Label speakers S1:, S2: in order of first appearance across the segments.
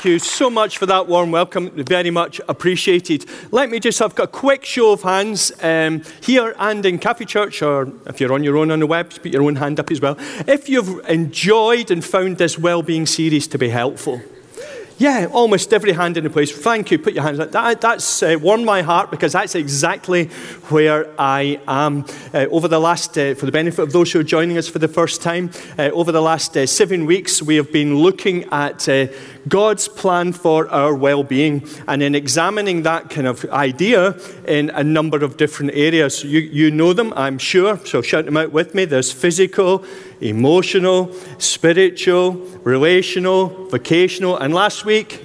S1: Thank you so much for that warm welcome. Very much appreciated. Let me just have a quick show of hands um, here and in Cafe Church, or if you're on your own on the web, put your own hand up as well. If you've enjoyed and found this well-being series to be helpful. Yeah, almost every hand in the place. Thank you. Put your hands up. That, that's uh, warmed my heart because that's exactly where I am. Uh, over the last, uh, for the benefit of those who are joining us for the first time, uh, over the last uh, seven weeks, we have been looking at uh, God's plan for our well being and in examining that kind of idea in a number of different areas. You, you know them, I'm sure, so shout them out with me. There's physical, emotional, spiritual, relational, vocational, and last week,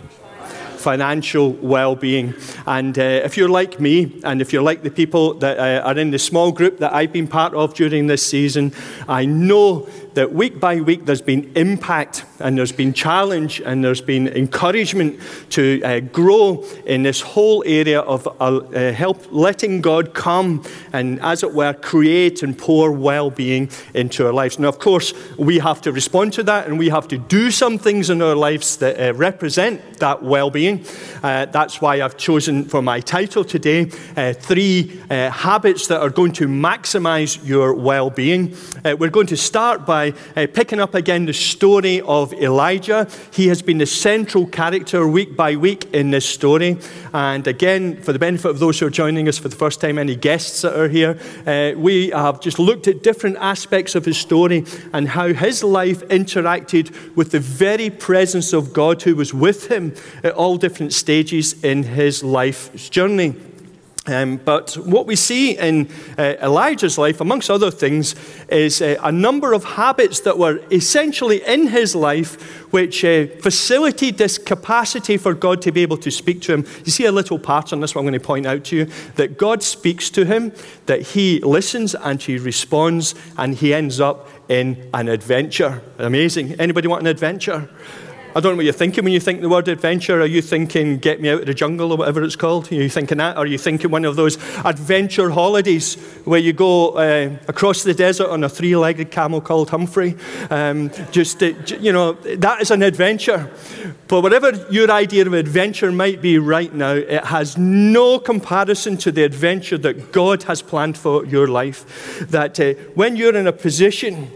S1: financial well being. And uh, if you're like me, and if you're like the people that uh, are in the small group that I've been part of during this season, I know that week by week there's been impact and there's been challenge and there's been encouragement to uh, grow in this whole area of uh, uh, help letting God come and, as it were, create and pour well being into our lives. Now, of course, we have to respond to that and we have to do some things in our lives that uh, represent that well being. Uh, that's why I've chosen for my title today uh, three habits that are going to maximize your well being. we're going to start by by uh, picking up again the story of Elijah. He has been the central character week by week in this story. And again, for the benefit of those who are joining us for the first time, any guests that are here, uh, we have just looked at different aspects of his story and how his life interacted with the very presence of God who was with him at all different stages in his life's journey. Um, but what we see in uh, Elijah's life, amongst other things, is uh, a number of habits that were essentially in his life which uh, facilitate this capacity for God to be able to speak to him. You see a little pattern, that's what I'm going to point out to you, that God speaks to him, that he listens and he responds, and he ends up in an adventure. Amazing. Anybody want an adventure? I don't know what you're thinking when you think the word adventure. Are you thinking get me out of the jungle or whatever it's called? Are you thinking that? Are you thinking one of those adventure holidays where you go uh, across the desert on a three legged camel called Humphrey? Um, just, uh, you know, that is an adventure. But whatever your idea of adventure might be right now, it has no comparison to the adventure that God has planned for your life. That uh, when you're in a position,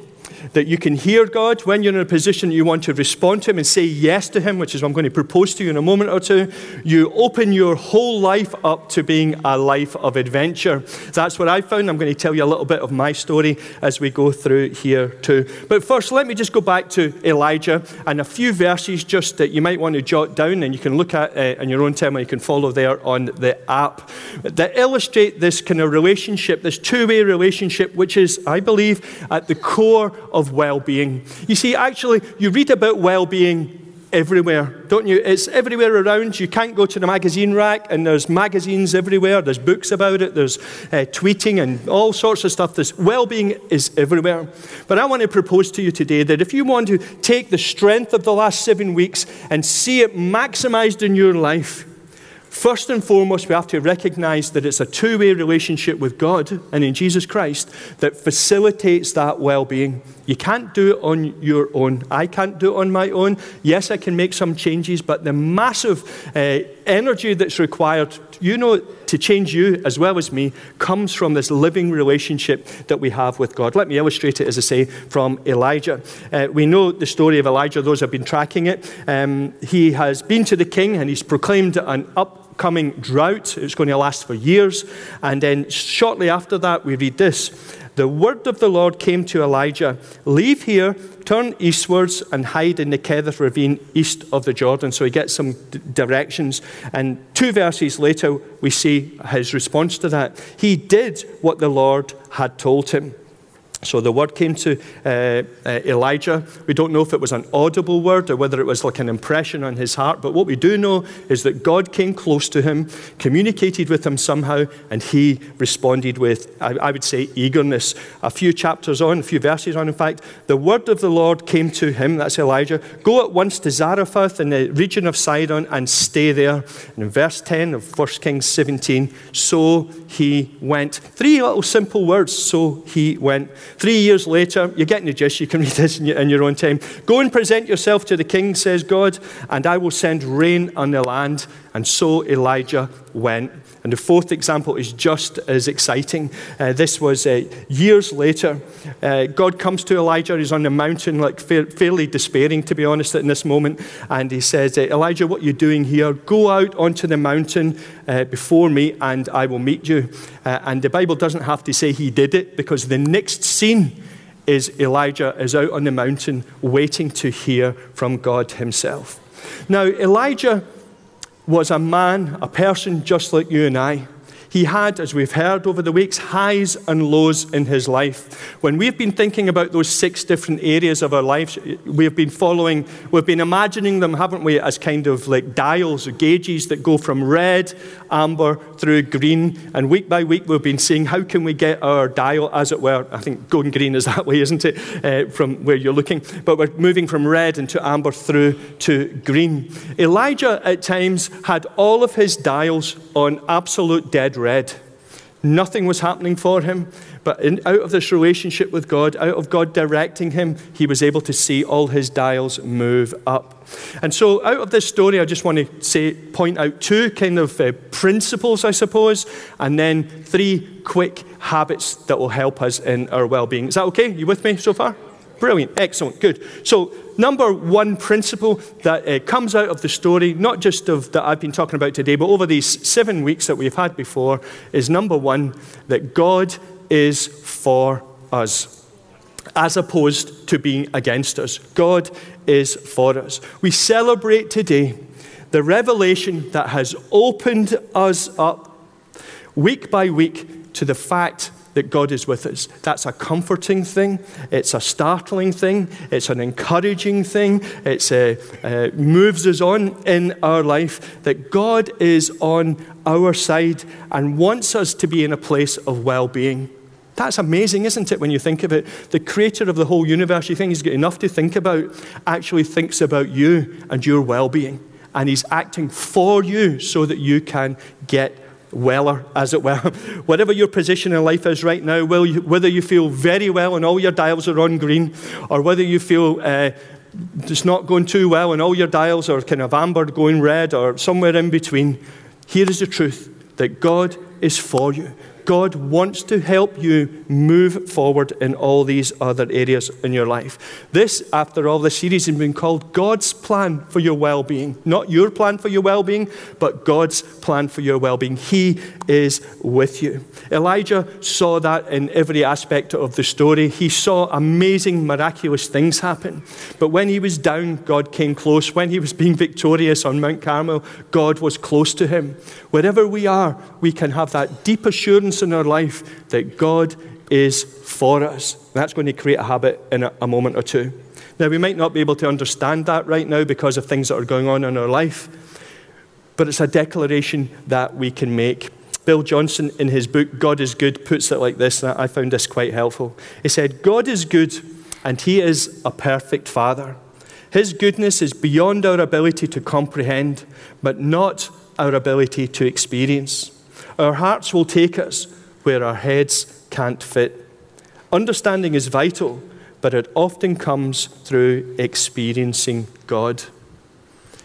S1: that you can hear God when you're in a position you want to respond to Him and say yes to Him, which is what I'm going to propose to you in a moment or two. You open your whole life up to being a life of adventure. That's what I found. I'm going to tell you a little bit of my story as we go through here too. But first, let me just go back to Elijah and a few verses just that you might want to jot down and you can look at uh, in your own time or you can follow there on the app that illustrate this kind of relationship, this two way relationship, which is, I believe, at the core of well being. You see, actually, you read about well being everywhere, don't you? It's everywhere around. You can't go to the magazine rack, and there's magazines everywhere. There's books about it. There's uh, tweeting and all sorts of stuff. This well being is everywhere. But I want to propose to you today that if you want to take the strength of the last seven weeks and see it maximized in your life, First and foremost, we have to recognize that it's a two way relationship with God and in Jesus Christ that facilitates that well being. You can't do it on your own. I can't do it on my own. Yes, I can make some changes, but the massive uh, energy that's required, you know, to change you as well as me, comes from this living relationship that we have with God. Let me illustrate it, as I say, from Elijah. Uh, we know the story of Elijah, those have been tracking it. Um, he has been to the king and he's proclaimed an up upcoming drought. It's going to last for years. And then shortly after that, we read this The word of the Lord came to Elijah Leave here, turn eastwards, and hide in the Kerith ravine east of the Jordan. So he gets some d- directions. And two verses later, we see his response to that. He did what the Lord had told him. So the word came to uh, uh, Elijah. We don't know if it was an audible word or whether it was like an impression on his heart, but what we do know is that God came close to him, communicated with him somehow, and he responded with, I, I would say, eagerness. A few chapters on, a few verses on, in fact, the word of the Lord came to him, that's Elijah, go at once to Zarephath in the region of Sidon and stay there. And in verse 10 of 1 Kings 17, so he went. Three little simple words, so he went. Three years later, you're getting the gist, you can read this in your, in your own time. Go and present yourself to the king, says God, and I will send rain on the land. And so Elijah went. And the fourth example is just as exciting. Uh, this was uh, years later. Uh, God comes to Elijah. He's on the mountain, like fa- fairly despairing, to be honest, in this moment. And he says, uh, Elijah, what are you doing here? Go out onto the mountain uh, before me, and I will meet you. Uh, and the Bible doesn't have to say he did it, because the next scene is Elijah is out on the mountain waiting to hear from God himself. Now, Elijah was a man, a person just like you and I. He had, as we've heard over the weeks, highs and lows in his life. When we've been thinking about those six different areas of our lives, we've been following, we've been imagining them, haven't we, as kind of like dials or gauges that go from red, amber, through green. And week by week, we've been seeing how can we get our dial, as it were. I think going green is that way, isn't it, uh, from where you're looking? But we're moving from red into amber through to green. Elijah, at times, had all of his dials on absolute dead red. Nothing was happening for him, but in, out of this relationship with God, out of God directing him, he was able to see all his dials move up. And so, out of this story, I just want to say, point out two kind of uh, principles, I suppose, and then three quick habits that will help us in our well being. Is that okay? You with me so far? Brilliant, excellent, good. So, number one principle that uh, comes out of the story, not just of that I've been talking about today, but over these seven weeks that we've had before, is number one that God is for us, as opposed to being against us. God is for us. We celebrate today the revelation that has opened us up week by week to the fact that God is with us. That's a comforting thing. It's a startling thing. It's an encouraging thing. It uh, uh, moves us on in our life that God is on our side and wants us to be in a place of well being. That's amazing, isn't it, when you think of it? The creator of the whole universe, you think he's got enough to think about, actually thinks about you and your well being. And he's acting for you so that you can get weller, as it were. Whatever your position in life is right now, whether you feel very well and all your dials are on green, or whether you feel uh, it's not going too well and all your dials are kind of amber going red or somewhere in between, here is the truth that God is for you. God wants to help you move forward in all these other areas in your life. This, after all, the series has been called God's plan for your well being. Not your plan for your well being, but God's plan for your well being. He is with you. Elijah saw that in every aspect of the story. He saw amazing, miraculous things happen. But when he was down, God came close. When he was being victorious on Mount Carmel, God was close to him. Wherever we are, we can have that deep assurance in our life that God is for us. That's going to create a habit in a, a moment or two. Now, we might not be able to understand that right now because of things that are going on in our life, but it's a declaration that we can make. Bill Johnson, in his book, God is Good, puts it like this, and I found this quite helpful. He said, God is good, and He is a perfect Father. His goodness is beyond our ability to comprehend, but not our ability to experience. Our hearts will take us where our heads can't fit. Understanding is vital, but it often comes through experiencing God.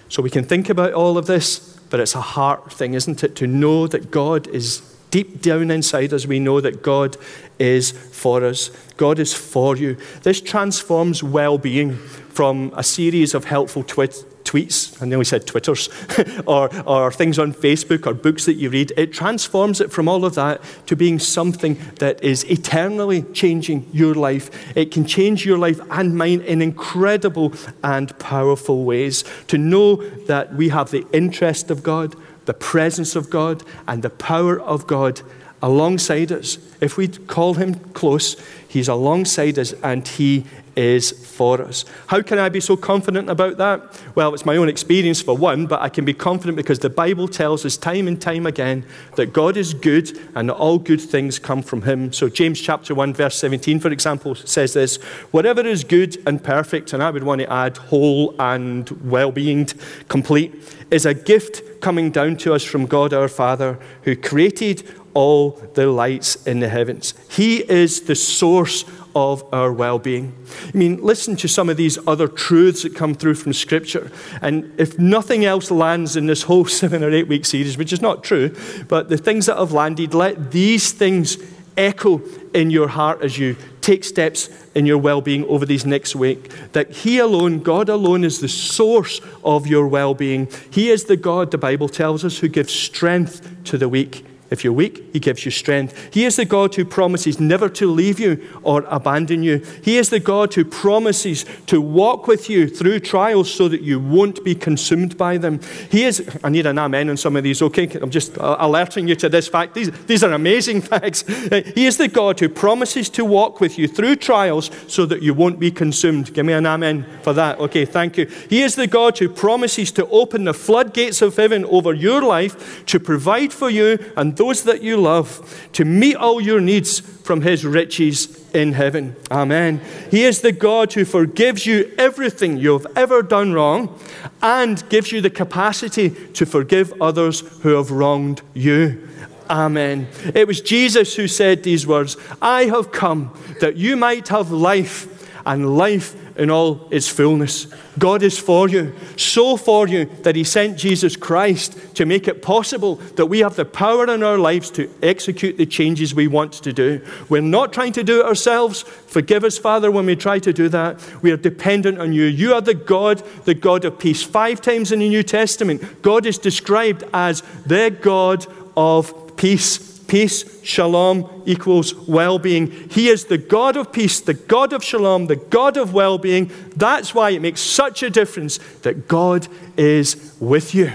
S1: So we can think about all of this, but it's a heart thing, isn't it? To know that God is deep down inside us, we know that God is for us. God is for you. This transforms well being from a series of helpful twits tweets, I nearly said Twitters, or, or things on Facebook or books that you read, it transforms it from all of that to being something that is eternally changing your life. It can change your life and mine in incredible and powerful ways. To know that we have the interest of God, the presence of God, and the power of God alongside us. If we call him close, he's alongside us and he is for us. How can I be so confident about that? Well, it's my own experience for one, but I can be confident because the Bible tells us time and time again that God is good and that all good things come from Him. So, James chapter 1, verse 17, for example, says this Whatever is good and perfect, and I would want to add whole and well being, complete, is a gift coming down to us from God our Father, who created all the lights in the heavens. He is the source of our well being. I mean, listen to some of these other truths that come through from Scripture. And if nothing else lands in this whole seven or eight week series, which is not true, but the things that have landed, let these things echo in your heart as you take steps in your well being over these next week. That He alone, God alone, is the source of your well being. He is the God, the Bible tells us, who gives strength to the weak. If you're weak, He gives you strength. He is the God who promises never to leave you or abandon you. He is the God who promises to walk with you through trials so that you won't be consumed by them. He is, I need an amen on some of these, okay? I'm just alerting you to this fact. These, these are amazing facts. Uh, he is the God who promises to walk with you through trials so that you won't be consumed. Give me an amen for that. Okay, thank you. He is the God who promises to open the floodgates of heaven over your life to provide for you and those that you love, to meet all your needs from his riches in heaven. Amen. He is the God who forgives you everything you have ever done wrong and gives you the capacity to forgive others who have wronged you. Amen. It was Jesus who said these words I have come that you might have life and life in all its fullness. God is for you, so for you that He sent Jesus Christ to make it possible that we have the power in our lives to execute the changes we want to do. We're not trying to do it ourselves. Forgive us, Father, when we try to do that. We are dependent on you. You are the God, the God of peace. Five times in the New Testament, God is described as the God of peace. Peace, shalom equals well being. He is the God of peace, the God of shalom, the God of well being. That's why it makes such a difference that God is with you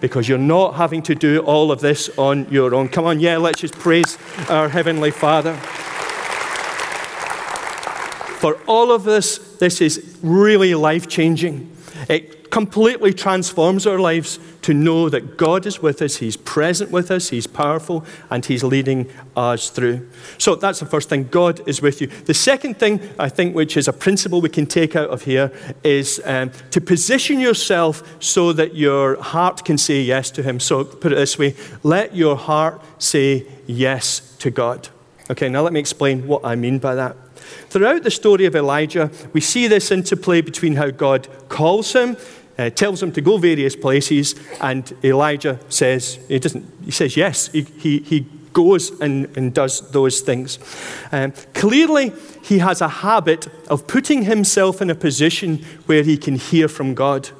S1: because you're not having to do all of this on your own. Come on, yeah, let's just praise our Heavenly Father. For all of this, this is really life changing. It completely transforms our lives to know that God is with us, He's present with us, He's powerful, and He's leading us through. So that's the first thing God is with you. The second thing, I think, which is a principle we can take out of here, is um, to position yourself so that your heart can say yes to Him. So put it this way let your heart say yes to God. Okay, now let me explain what I mean by that. Throughout the story of Elijah, we see this interplay between how God calls him uh, tells him to go various places, and Elijah says, he doesn't, he says yes, he, he, he goes and, and does those things. Um, clearly, he has a habit of putting himself in a position where he can hear from God.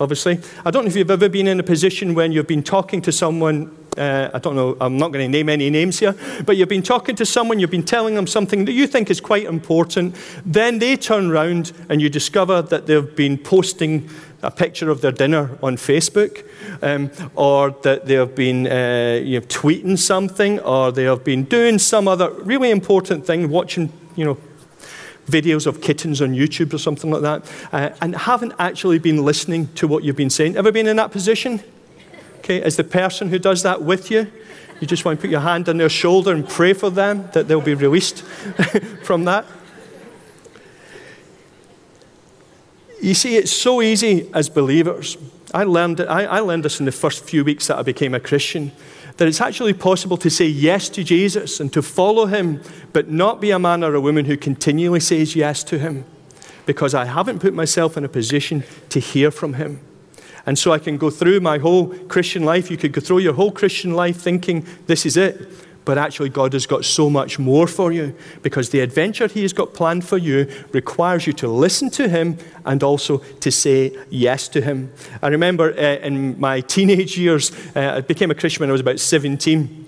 S1: Obviously, I don't know if you've ever been in a position when you've been talking to someone uh, I don't know, I'm not going to name any names here, but you've been talking to someone, you've been telling them something that you think is quite important. Then they turn around and you discover that they've been posting a picture of their dinner on Facebook, um, or that they have been uh, you know, tweeting something, or they have been doing some other really important thing, watching, you know, videos of kittens on YouTube or something like that, uh, and haven't actually been listening to what you've been saying. Ever been in that position? Okay, as the person who does that with you, you just want to put your hand on their shoulder and pray for them that they'll be released from that. You see, it's so easy as believers. I learned, I, I learned this in the first few weeks that I became a Christian that it's actually possible to say yes to Jesus and to follow him, but not be a man or a woman who continually says yes to him because I haven't put myself in a position to hear from him. And so I can go through my whole Christian life. You could go through your whole Christian life thinking, this is it. But actually, God has got so much more for you because the adventure He has got planned for you requires you to listen to Him and also to say yes to Him. I remember uh, in my teenage years, uh, I became a Christian when I was about 17.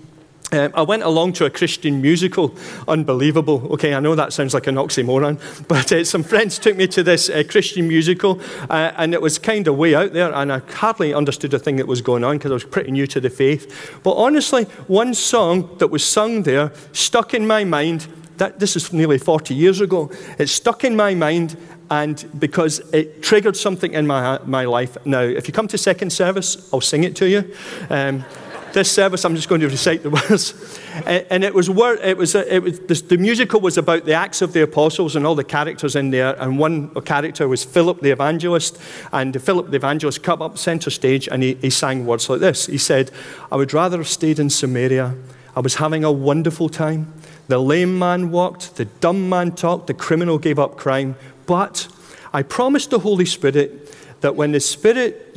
S1: Um, I went along to a Christian musical. Unbelievable. Okay, I know that sounds like an oxymoron, but uh, some friends took me to this uh, Christian musical, uh, and it was kind of way out there, and I hardly understood a thing that was going on because I was pretty new to the faith. But honestly, one song that was sung there stuck in my mind. That, this is nearly 40 years ago. It stuck in my mind, and because it triggered something in my, my life. Now, if you come to second service, I'll sing it to you. Um, this service, I'm just going to recite the words. And it was, it was, uh, it was the musical was about the Acts of the Apostles and all the characters in there. And one character was Philip the Evangelist. And Philip the Evangelist came up center stage and he, he sang words like this. He said, I would rather have stayed in Samaria. I was having a wonderful time. The lame man walked, the dumb man talked, the criminal gave up crime. But I promised the Holy Spirit that when the Spirit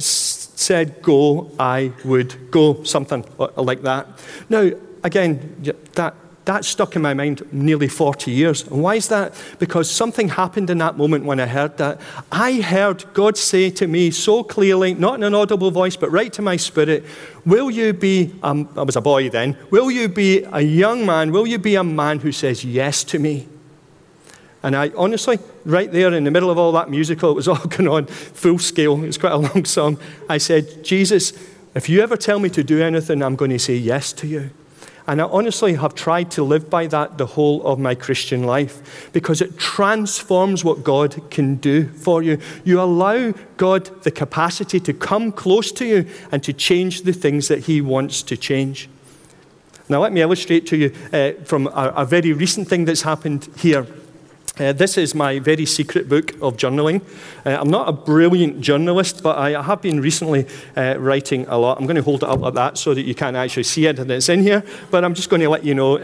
S1: said go, I would go, something like that. Now, again, that that stuck in my mind nearly 40 years. And why is that? Because something happened in that moment when I heard that. I heard God say to me so clearly, not in an audible voice, but right to my spirit, Will you be, um, I was a boy then, will you be a young man? Will you be a man who says yes to me? And I honestly, right there in the middle of all that musical, it was all going on full scale. It was quite a long song. I said, Jesus, if you ever tell me to do anything, I'm going to say yes to you. And I honestly have tried to live by that the whole of my Christian life because it transforms what God can do for you. You allow God the capacity to come close to you and to change the things that He wants to change. Now, let me illustrate to you uh, from a, a very recent thing that's happened here. Uh, this is my very secret book of journaling. Uh, I'm not a brilliant journalist, but I have been recently uh, writing a lot. I'm going to hold it up like that so that you can't actually see it and it's in here, but I'm just going to let you know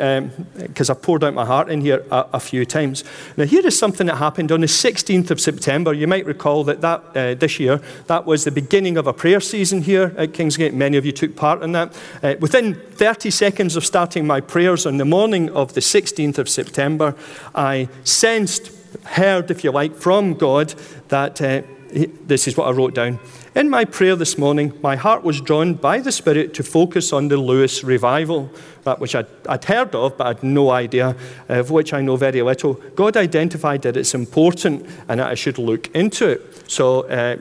S1: because um, I've poured out my heart in here a, a, few times. Now, here is something that happened on the 16th of September. You might recall that, that uh, this year, that was the beginning of a prayer season here at Kingsgate. Many of you took part in that. Uh, within 30 seconds of starting my prayers on the morning of the 16th of September, I sent sensed, heard, if you like, from God that uh, this is what I wrote down. In my prayer this morning, my heart was drawn by the Spirit to focus on the Lewis revival, that which I'd, I'd heard of, but I had no idea, of which I know very little. God identified that it's important and that I should look into it. So uh,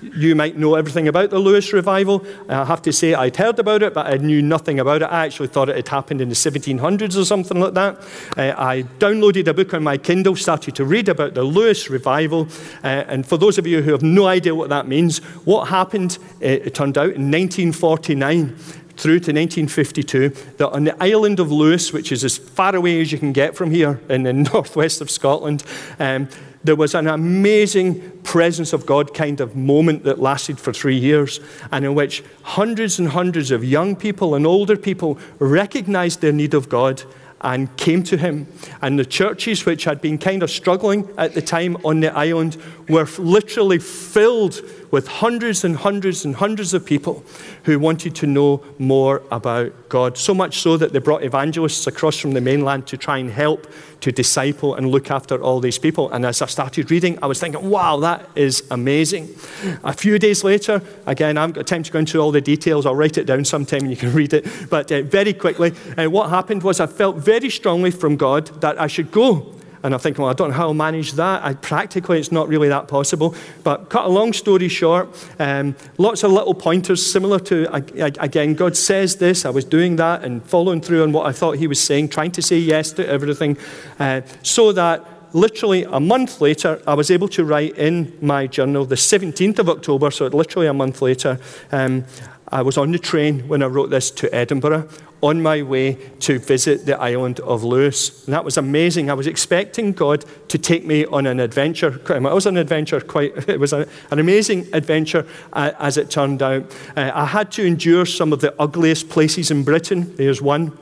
S1: you might know everything about the Lewis revival. I have to say, I'd heard about it, but I knew nothing about it. I actually thought it had happened in the 1700s or something like that. Uh, I downloaded a book on my Kindle, started to read about the Lewis revival. Uh, and for those of you who have no idea what that means, what happened, uh, it turned out, in 1949 through to 1952 that on the island of Lewis, which is as far away as you can get from here in the northwest of Scotland, um, there was an amazing presence of God kind of moment that lasted for three years, and in which hundreds and hundreds of young people and older people recognized their need of God and came to him. And the churches, which had been kind of struggling at the time on the island, were literally filled with hundreds and hundreds and hundreds of people who wanted to know more about God. So much so that they brought evangelists across from the mainland to try and help to disciple and look after all these people. And as I started reading, I was thinking, wow, that is amazing. A few days later, again, I haven't got time to go into all the details. I'll write it down sometime and you can read it. But uh, very quickly, uh, what happened was I felt very strongly from God that I should go and I'm thinking, well, I don't know how I'll manage that. I, practically, it's not really that possible. But cut a long story short, um, lots of little pointers similar to, again, God says this. I was doing that and following through on what I thought He was saying, trying to say yes to everything, uh, so that literally a month later, I was able to write in my journal, the 17th of October, so literally a month later, um, I was on the train when I wrote this to Edinburgh on my way to visit the island of Lewis. And that was amazing. I was expecting God to take me on an adventure. It was an adventure, quite, it was an amazing adventure uh, as it turned out. Uh, I had to endure some of the ugliest places in Britain. There's one.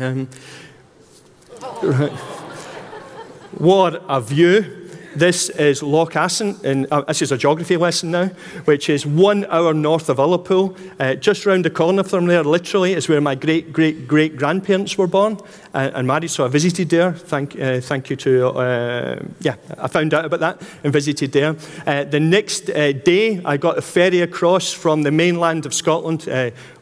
S1: Um, what a view. This is Loch Assynt, and uh, this is a geography lesson now, which is one hour north of Ullapool. Uh, just round the corner from there, literally, is where my great, great, great grandparents were born uh, and married. So I visited there. Thank, uh, thank you to, uh, yeah, I found out about that and visited there. Uh, the next day, I got a ferry across from the mainland of Scotland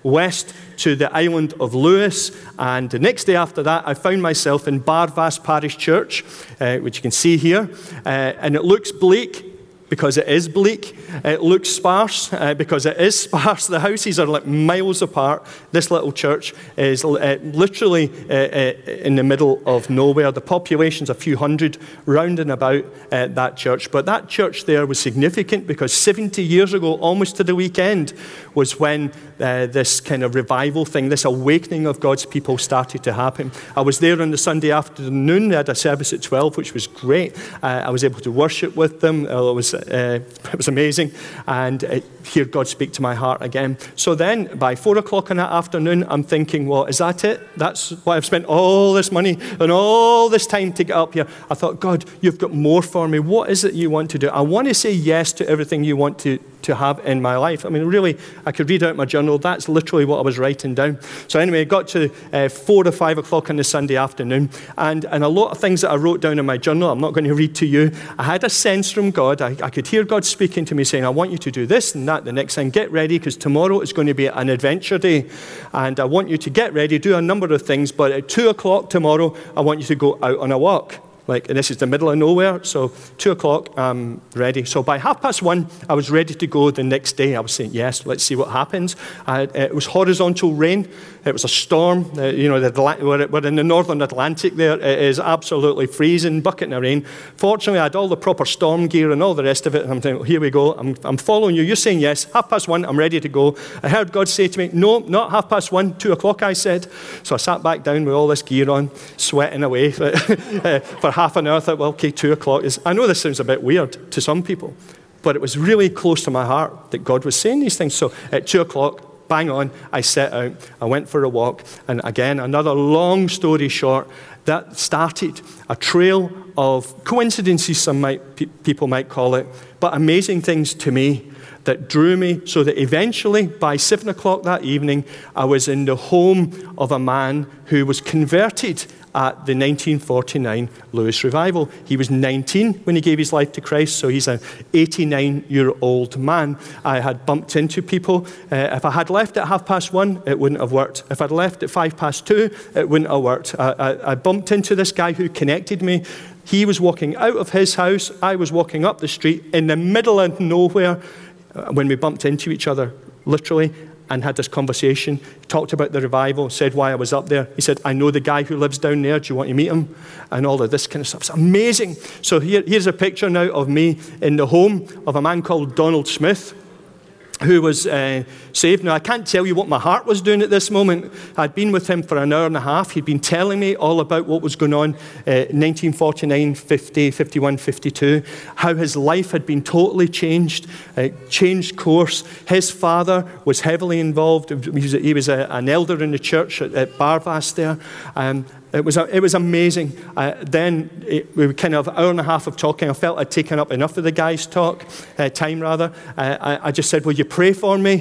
S1: west to the island of Lewis. And the next day after that, I found myself in Barvas Parish Church, uh, which you can see here. Uh, and it looks bleak because it is bleak. It looks sparse uh, because it is sparse. The houses are like miles apart. This little church is uh, literally uh, uh, in the middle of nowhere. The population's a few hundred round and about uh, that church. But that church there was significant because 70 years ago, almost to the weekend, was when uh, this kind of revival thing, this awakening of God's people started to happen. I was there on the Sunday afternoon. They had a service at 12, which was great. I was able to worship with them. It was uh, it was amazing. And uh, hear God speak to my heart again. So then, by four o'clock in that afternoon, I'm thinking, well, is that it? That's why I've spent all this money and all this time to get up here. I thought, God, you've got more for me. What is it you want to do? I want to say yes to everything you want to, to have in my life. I mean, really, I could read out my journal. That's literally what I was writing down. So, anyway, I got to uh, four or five o'clock on the Sunday afternoon, and, and a lot of things that I wrote down in my journal, I'm not going to read to you. I had a sense from God. I, I could hear God speaking to me saying, I want you to do this and that the next thing. Get ready because tomorrow is going to be an adventure day. And I want you to get ready, do a number of things, but at two o'clock tomorrow, I want you to go out on a walk. Like, and this is the middle of nowhere, so two o'clock, I'm ready. So by half past one, I was ready to go the next day. I was saying, yes, let's see what happens. I, it was horizontal rain. It was a storm. Uh, you know, the, we're, we're, in the northern Atlantic there. It is absolutely freezing, bucketing of rain. Fortunately, I had all the proper storm gear and all the rest of it. And I'm saying, here we go. I'm, I'm following you. You're saying yes. Half past one, I'm ready to go. I heard God say to me, no, not half past one, two o'clock, I said. So I sat back down with all this gear on, sweating away for half an hour. I thought, well, okay, two o'clock is. I know this sounds a bit weird to some people, but it was really close to my heart that God was saying these things. So at two o'clock, bang on, I set out. I went for a walk. And again, another long story short, that started a trail of coincidences, some might, pe- people might call it, but amazing things to me that drew me so that eventually, by seven o'clock that evening, I was in the home of a man who was converted at the 1949 Lewis Revival. He was 19 when he gave his life to Christ, so he's an 89 year old man. I had bumped into people. Uh, if I had left at half past one, it wouldn't have worked. If I'd left at five past two, it wouldn't have worked. I, I, I bumped into this guy who connected me. He was walking out of his house, I was walking up the street in the middle of nowhere uh, when we bumped into each other, literally and had this conversation. Talked about the revival, said why I was up there. He said, I know the guy who lives down there. Do you want to meet him? And all of this kind of stuff. It's amazing. So here, here's a picture now of me in the home of a man called Donald Smith who was uh, saved. Now, I can't tell you what my heart was doing at this moment. I'd been with him for an hour and a half. He'd been telling me all about what was going on uh, 1949, 50, 51, 52, how his life had been totally changed, uh, changed course. His father was heavily involved. He was, he was a, an elder in the church at, at Barvas there. Um, it was, it was amazing. Uh, then it, we were kind of an hour and a half of talking. I felt I'd taken up enough of the guy's talk, uh, time rather. Uh, I, I, just said, Will you pray for me?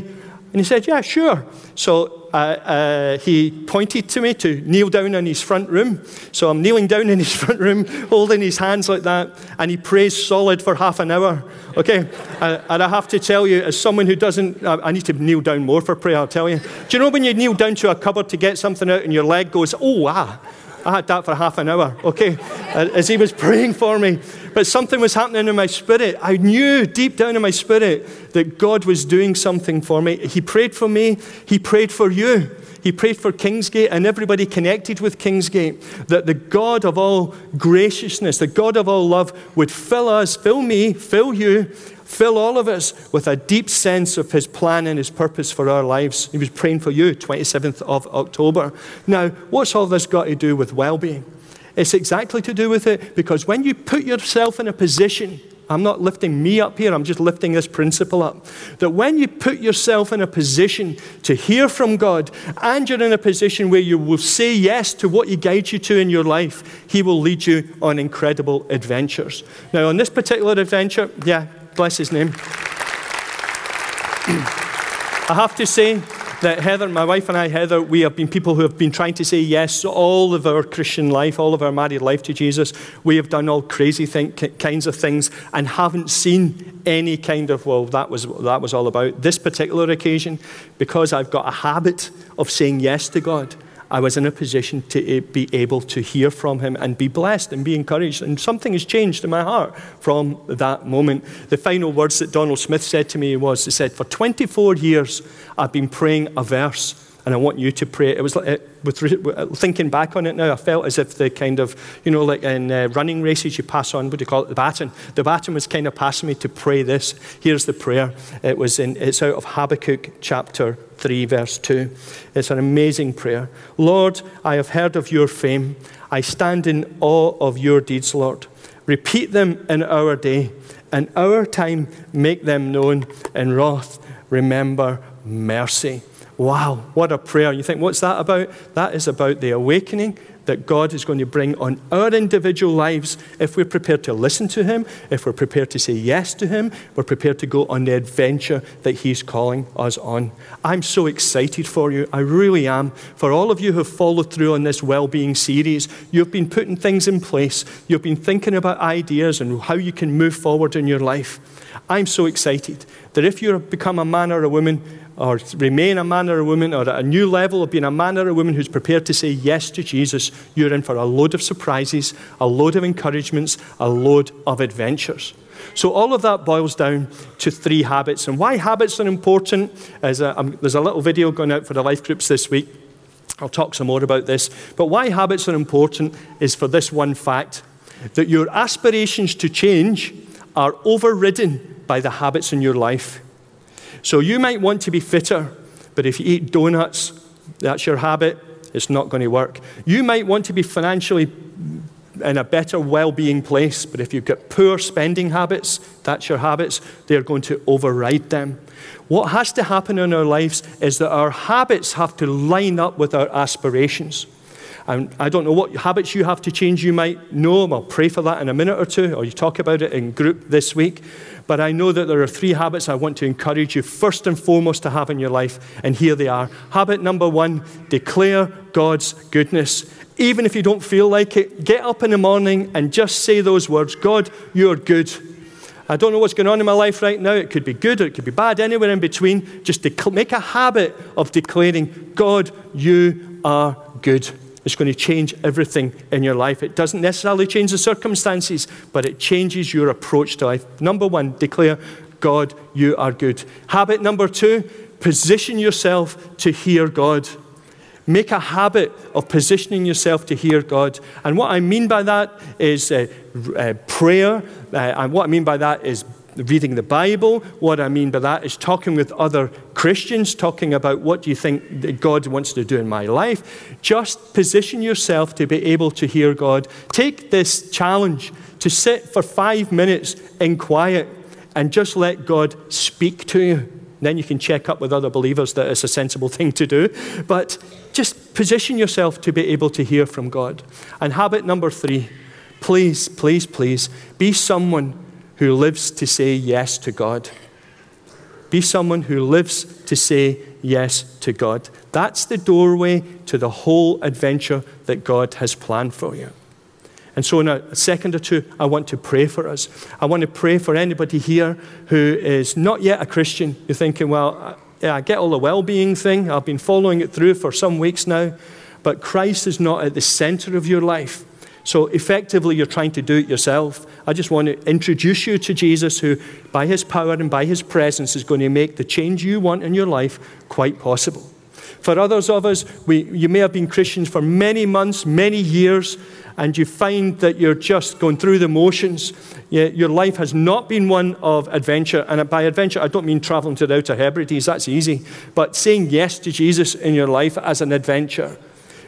S1: And he said, Yeah, sure. So uh, uh, he pointed to me to kneel down in his front room. So I'm kneeling down in his front room, holding his hands like that, and he prays solid for half an hour. Okay? Uh, and I have to tell you, as someone who doesn't, I need to kneel down more for prayer, I'll tell you. Do you know when you kneel down to a cupboard to get something out and your leg goes, Oh, ah? I had that for half an hour, okay, as he was praying for me. But something was happening in my spirit. I knew deep down in my spirit that God was doing something for me. He prayed for me, He prayed for you. He prayed for Kingsgate and everybody connected with Kingsgate that the God of all graciousness, the God of all love, would fill us, fill me, fill you fill all of us with a deep sense of his plan and his purpose for our lives. He was praying for you, 27th of October. Now, what's all this got to do with well being? It's exactly to do with it because when you put yourself in a position, I'm not lifting me up here, I'm just lifting this principle up. That when you put yourself in a position to hear from God and you're in a position where you will say yes to what He guides you to in your life, He will lead you on incredible adventures. Now, on this particular adventure, yeah, Bless his name. I have to say that Heather, my wife and I, Heather, we have been people who have been trying to say yes all of our Christian life, all of our married life to Jesus. We have done all crazy thing, kinds of things and haven't seen any kind of, well, that was, that was all about. This particular occasion, because I've got a habit of saying yes to God, I was in a position to be able to hear from him and be blessed and be encouraged. And something has changed in my heart from that moment. The final words that Donald Smith said to me was, he said, for 24 years, I've been praying a verse and I want you to pray. It was like, it, with thinking back on it now, I felt as if the kind of, you know, like in uh, running races, you pass on, what do you call it, the baton. The baton was kind of passing me to pray this. Here's the prayer. It was in, it's out of Habakkuk chapter 3, verse 2. It's an amazing prayer. Lord, I have heard of your fame. I stand in awe of your deeds, Lord. Repeat them in our day. In our time, make them known. In wrath, remember mercy. Wow, what a prayer. You think, what's that about? That is about the awakening that God is going to bring on our individual lives if we're prepared to listen to Him, if we're prepared to say yes to Him, we're prepared to go on the adventure that He's calling us on. I'm so excited for you. I really am. For all of you who have followed through on this well being series, you've been putting things in place, you've been thinking about ideas and how you can move forward in your life. I'm so excited that if you've become a man or a woman or remain a man or a woman, or at a new level of being a man or a woman who's prepared to say yes to Jesus, you're in for a load of surprises, a load of encouragements, a load of adventures. So, all of that boils down to three habits. And why habits are important is a, um, there's a little video going out for the life groups this week. I'll talk some more about this. But why habits are important is for this one fact that your aspirations to change are overridden by the habits in your life. So you might want to be fitter, but if you eat donuts, that's your habit, it's not going to work. You might want to be financially in a better well being place, but if you've got poor spending habits, that's your habits, they're going to override them. What has to happen in our lives is that our habits have to line up with our aspirations. And I don't know what habits you have to change. You might know. I'll pray for that in a minute or two, or you talk about it in group this week. But I know that there are three habits I want to encourage you first and foremost to have in your life. And here they are. Habit number one declare God's goodness. Even if you don't feel like it, get up in the morning and just say those words God, you're good. I don't know what's going on in my life right now. It could be good or it could be bad, anywhere in between. Just make a habit of declaring, God, you are good. It's going to change everything in your life. It doesn't necessarily change the circumstances, but it changes your approach to life. Number one, declare, God, you are good. Habit number two, position yourself to hear God. Make a habit of positioning yourself to hear God. And what I mean by that is uh, uh, prayer. Uh, and what I mean by that is reading the Bible. What I mean by that is talking with other Christians, talking about what do you think that God wants to do in my life. Just position yourself to be able to hear God. Take this challenge to sit for five minutes in quiet and just let God speak to you. Then you can check up with other believers that it's a sensible thing to do. But just position yourself to be able to hear from God. And habit number three please, please, please be someone who lives to say yes to God. Be someone who lives to say yes to God. That's the doorway to the whole adventure that God has planned for you. And so, in a second or two, I want to pray for us. I want to pray for anybody here who is not yet a Christian. You're thinking, well, yeah, I get all the well being thing. I've been following it through for some weeks now. But Christ is not at the center of your life. So effectively, you're trying to do it yourself. I just want to introduce you to Jesus, who, by his power and by his presence, is going to make the change you want in your life quite possible. For others of us, we, you may have been Christians for many months, many years, and you find that you're just going through the motions. Your life has not been one of adventure. And by adventure, I don't mean traveling to the Outer Hebrides, that's easy. But saying yes to Jesus in your life as an adventure.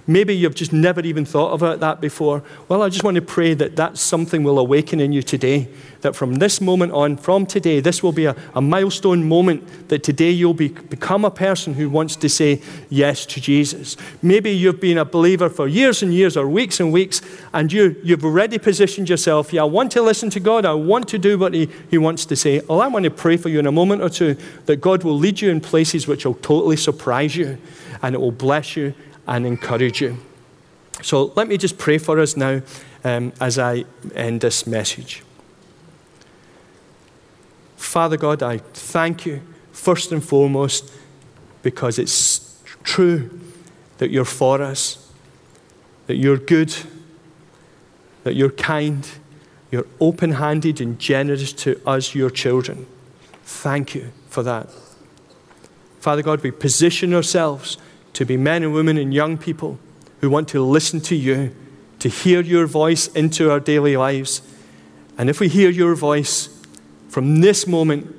S1: Maybe you've just never even thought about that before. Well, I just want to pray that that something will awaken in you today. That from this moment on, from today, this will be a, a milestone moment that today you'll be, become a person who wants to say yes to Jesus. Maybe you've been a believer for years and years or weeks and weeks, and you, you've already positioned yourself. Yeah, I want to listen to God. I want to do what he, he wants to say. Well, I want to pray for you in a moment or two that God will lead you in places which will totally surprise you and it will bless you and encourage you. So let me just pray for us now um, as I end this message. Father God, I thank you first and foremost because it's true that you're for us, that you're good, that you're kind, you're open handed and generous to us, your children. Thank you for that. Father God, we position ourselves to be men and women and young people who want to listen to you, to hear your voice into our daily lives. And if we hear your voice, from this moment,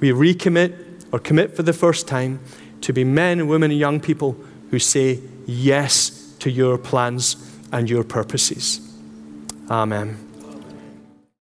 S1: we recommit or commit for the first time to be men and women and young people who say yes to your plans and your purposes. Amen.